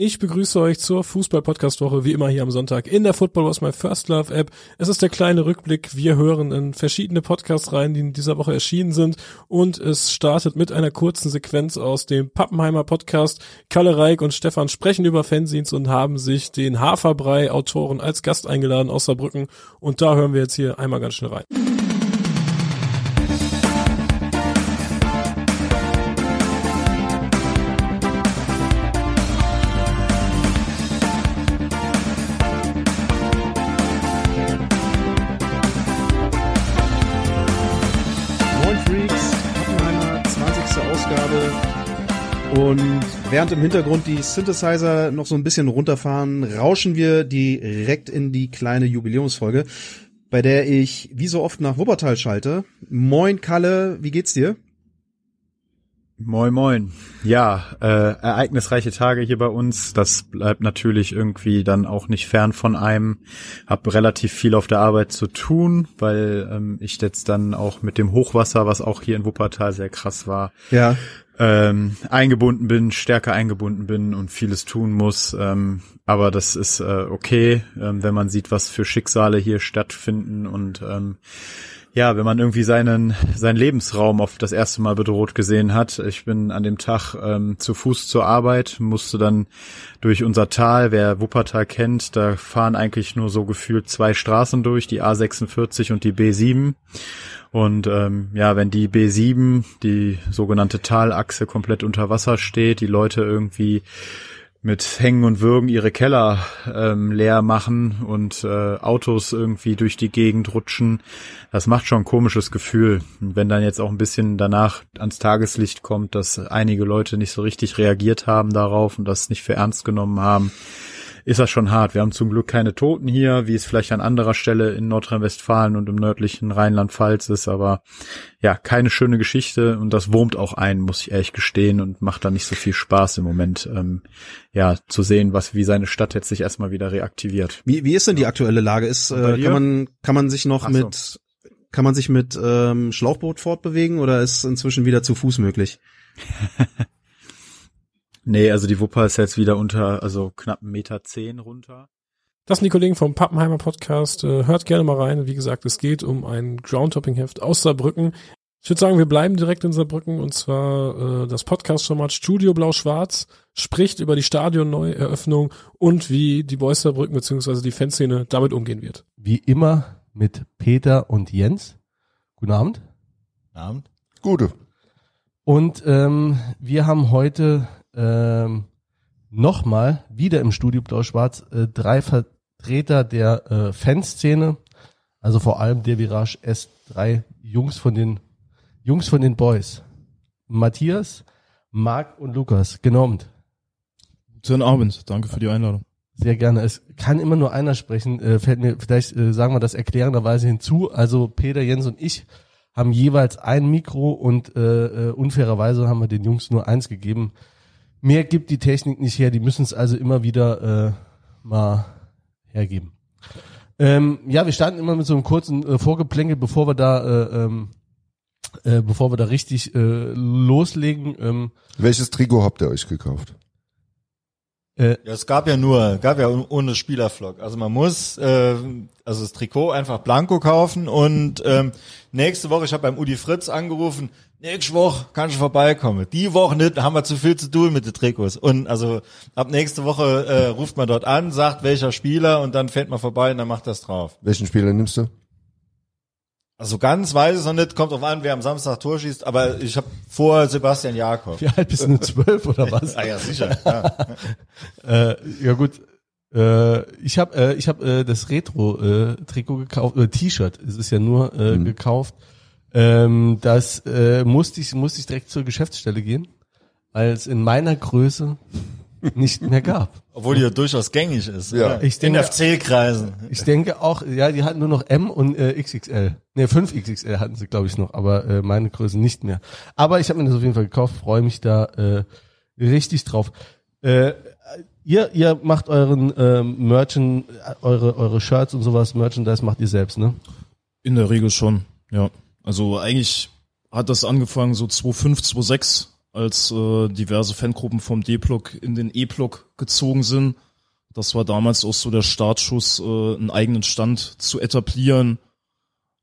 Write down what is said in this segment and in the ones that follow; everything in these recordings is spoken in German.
Ich begrüße euch zur Fußball-Podcast-Woche, wie immer hier am Sonntag in der Football Was My First Love App. Es ist der kleine Rückblick. Wir hören in verschiedene Podcasts rein, die in dieser Woche erschienen sind. Und es startet mit einer kurzen Sequenz aus dem Pappenheimer Podcast. Kalle Reik und Stefan sprechen über Fanzines und haben sich den Haferbrei-Autoren als Gast eingeladen aus Saarbrücken. Und da hören wir jetzt hier einmal ganz schnell rein. Und während im Hintergrund die Synthesizer noch so ein bisschen runterfahren, rauschen wir direkt in die kleine Jubiläumsfolge, bei der ich wie so oft nach Wuppertal schalte. Moin Kalle, wie geht's dir? Moin, moin. Ja, äh, ereignisreiche Tage hier bei uns. Das bleibt natürlich irgendwie dann auch nicht fern von einem. Hab relativ viel auf der Arbeit zu tun, weil ähm, ich jetzt dann auch mit dem Hochwasser, was auch hier in Wuppertal sehr krass war, ja ähm, eingebunden bin, stärker eingebunden bin und vieles tun muss. Ähm, aber das ist äh, okay, ähm, wenn man sieht, was für Schicksale hier stattfinden und ähm, ja, wenn man irgendwie seinen seinen Lebensraum auf das erste Mal bedroht gesehen hat. Ich bin an dem Tag ähm, zu Fuß zur Arbeit, musste dann durch unser Tal, wer Wuppertal kennt, da fahren eigentlich nur so gefühlt zwei Straßen durch, die A46 und die B7. Und ähm, ja, wenn die B7, die sogenannte Talachse, komplett unter Wasser steht, die Leute irgendwie mit Hängen und Würgen ihre Keller ähm, leer machen und äh, Autos irgendwie durch die Gegend rutschen. Das macht schon ein komisches Gefühl. Und wenn dann jetzt auch ein bisschen danach ans Tageslicht kommt, dass einige Leute nicht so richtig reagiert haben darauf und das nicht für ernst genommen haben, ist das schon hart. Wir haben zum Glück keine Toten hier, wie es vielleicht an anderer Stelle in Nordrhein-Westfalen und im nördlichen Rheinland-Pfalz ist, aber ja, keine schöne Geschichte und das wurmt auch ein, muss ich ehrlich gestehen und macht da nicht so viel Spaß im Moment, ähm, ja, zu sehen, was, wie seine Stadt jetzt sich erstmal wieder reaktiviert. Wie, wie ist denn die aktuelle Lage? Ist, äh, kann man, kann man sich noch so. mit, kann man sich mit ähm, Schlauchboot fortbewegen oder ist inzwischen wieder zu Fuß möglich? Nee, also die Wupper ist jetzt wieder unter, also knapp einen Meter zehn runter. Das sind die Kollegen vom Pappenheimer Podcast. Äh, hört gerne mal rein. Wie gesagt, es geht um ein Groundtopping-Heft aus Saarbrücken. Ich würde sagen, wir bleiben direkt in Saarbrücken und zwar äh, das Podcast-Format Studio Blau-Schwarz spricht über die Stadionneueröffnung und wie die Boys Saarbrücken bzw. die Fanszene damit umgehen wird. Wie immer mit Peter und Jens. Guten Abend. Guten Abend. Gute. Und ähm, wir haben heute ähm, nochmal wieder im Studio Blau-Schwarz äh, drei Vertreter der äh, Fanszene, also vor allem der Virage S, drei Jungs von den Jungs von den Boys. Matthias, Marc und Lukas, genommen. Guten Abend, danke für die Einladung. Sehr gerne. Es kann immer nur einer sprechen. Äh, fällt mir vielleicht äh, sagen wir das erklärenderweise hinzu. Also Peter, Jens und ich haben jeweils ein Mikro und äh, äh, unfairerweise haben wir den Jungs nur eins gegeben mehr gibt die Technik nicht her. Die müssen es also immer wieder äh, mal hergeben. Ähm, ja, wir starten immer mit so einem kurzen äh, Vorgeplänkel, bevor wir da, äh, ähm, äh, bevor wir da richtig äh, loslegen. Ähm, Welches Trikot habt ihr euch gekauft? Äh, ja, es gab ja nur, gab ja ohne Spielerflock. Also man muss äh, also das Trikot einfach blanko kaufen und ähm, nächste Woche, ich habe beim Udi Fritz angerufen, nächste Woche kannst du vorbeikommen. Die Woche nicht, haben wir zu viel zu tun mit den Trikots. Und also ab nächste Woche äh, ruft man dort an, sagt welcher Spieler und dann fährt man vorbei und dann macht das drauf. Welchen Spieler nimmst du? Also ganz weiß es noch nicht, kommt auf an, wer am Samstag Tor schießt, aber ich habe vor Sebastian Jakob. Wie alt bist du, zwölf oder was? ah ja, sicher. Ja, äh, ja gut, äh, ich habe äh, ich hab, äh, das Retro-Trikot äh, gekauft, äh, T-Shirt, es ist ja nur äh, mhm. gekauft. Ähm, das äh, musste ich musste ich direkt zur Geschäftsstelle gehen, weil es in meiner Größe nicht mehr gab. Obwohl die ja durchaus gängig ist. Ja. Ich denke, in FC-Kreisen. Ich denke auch, ja, die hatten nur noch M und äh, XXL. Ne, 5XXL hatten sie, glaube ich, noch, aber äh, meine Größe nicht mehr. Aber ich habe mir das auf jeden Fall gekauft, freue mich da äh, richtig drauf. Äh, ihr, ihr macht euren äh, Merchant, eure, eure Shirts und sowas, Merchandise macht ihr selbst, ne? In der Regel schon, ja. Also eigentlich hat das angefangen so 2005, 2006 als äh, diverse Fangruppen vom D-Block in den E-Block gezogen sind. Das war damals auch so der Startschuss, äh, einen eigenen Stand zu etablieren,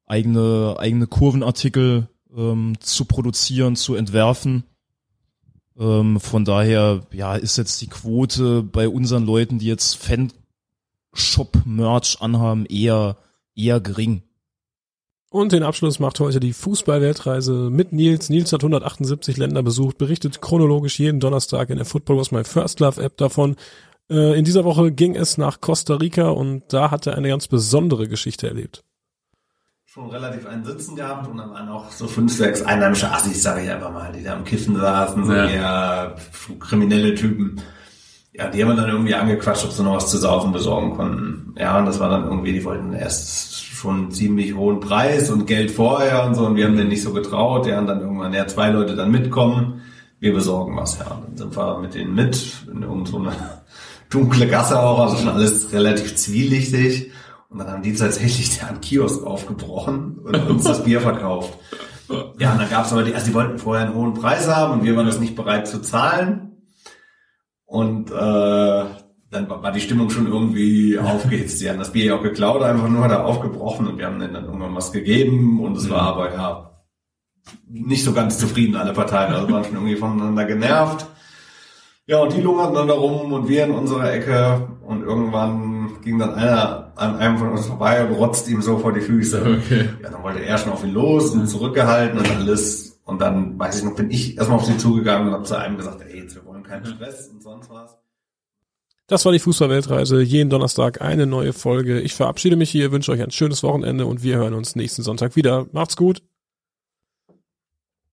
eigene, eigene Kurvenartikel ähm, zu produzieren, zu entwerfen. Ähm, von daher, ja, ist jetzt die Quote bei unseren Leuten, die jetzt Fanshop-Merch anhaben, eher, eher gering. Und den Abschluss macht heute die Fußball-Weltreise mit Nils. Nils hat 178 Länder besucht, berichtet chronologisch jeden Donnerstag in der Football Was My First Love App davon. Äh, in dieser Woche ging es nach Costa Rica und da hat er eine ganz besondere Geschichte erlebt. Schon relativ einen Sitzen gehabt und dann waren auch so fünf, sechs einheimische Assis, sage ich einfach mal, die da am Kiffen saßen, so Ja. eher kriminelle Typen. Ja, die haben dann irgendwie angequatscht, ob sie noch was zu saufen besorgen konnten. Ja, und das war dann irgendwie, die wollten erst schon ziemlich hohen Preis und Geld vorher und so und wir haben denen nicht so getraut. Ja, und dann irgendwann, ja, zwei Leute dann mitkommen, wir besorgen was. Ja, und dann sind wir mit denen mit in irgend so eine dunkle Gasse auch, also schon alles relativ zwielichtig. Und dann haben die tatsächlich da einen Kiosk aufgebrochen und uns das Bier verkauft. Ja, und dann gab's aber die, also die wollten vorher einen hohen Preis haben und wir waren das nicht bereit zu zahlen. Und äh, dann war die Stimmung schon irgendwie aufgehitzt. Die haben das Bier ja auch geklaut, einfach nur da aufgebrochen und wir haben denen dann irgendwann was gegeben und es war aber ja nicht so ganz zufrieden, alle Parteien. Also waren schon irgendwie voneinander genervt. Ja, und die lungerten dann da rum und wir in unserer Ecke und irgendwann ging dann einer an einem von uns vorbei und rotzt ihm so vor die Füße. Okay. Ja, dann wollte er schon auf ihn los und zurückgehalten und alles. Und dann, weiß ich noch, bin ich erstmal auf sie zugegangen und habe zu einem gesagt, ey, jetzt, wir wollen keinen Stress und sonst was. Das war die Fußball-Weltreise. Jeden Donnerstag eine neue Folge. Ich verabschiede mich hier, wünsche euch ein schönes Wochenende und wir hören uns nächsten Sonntag wieder. Macht's gut.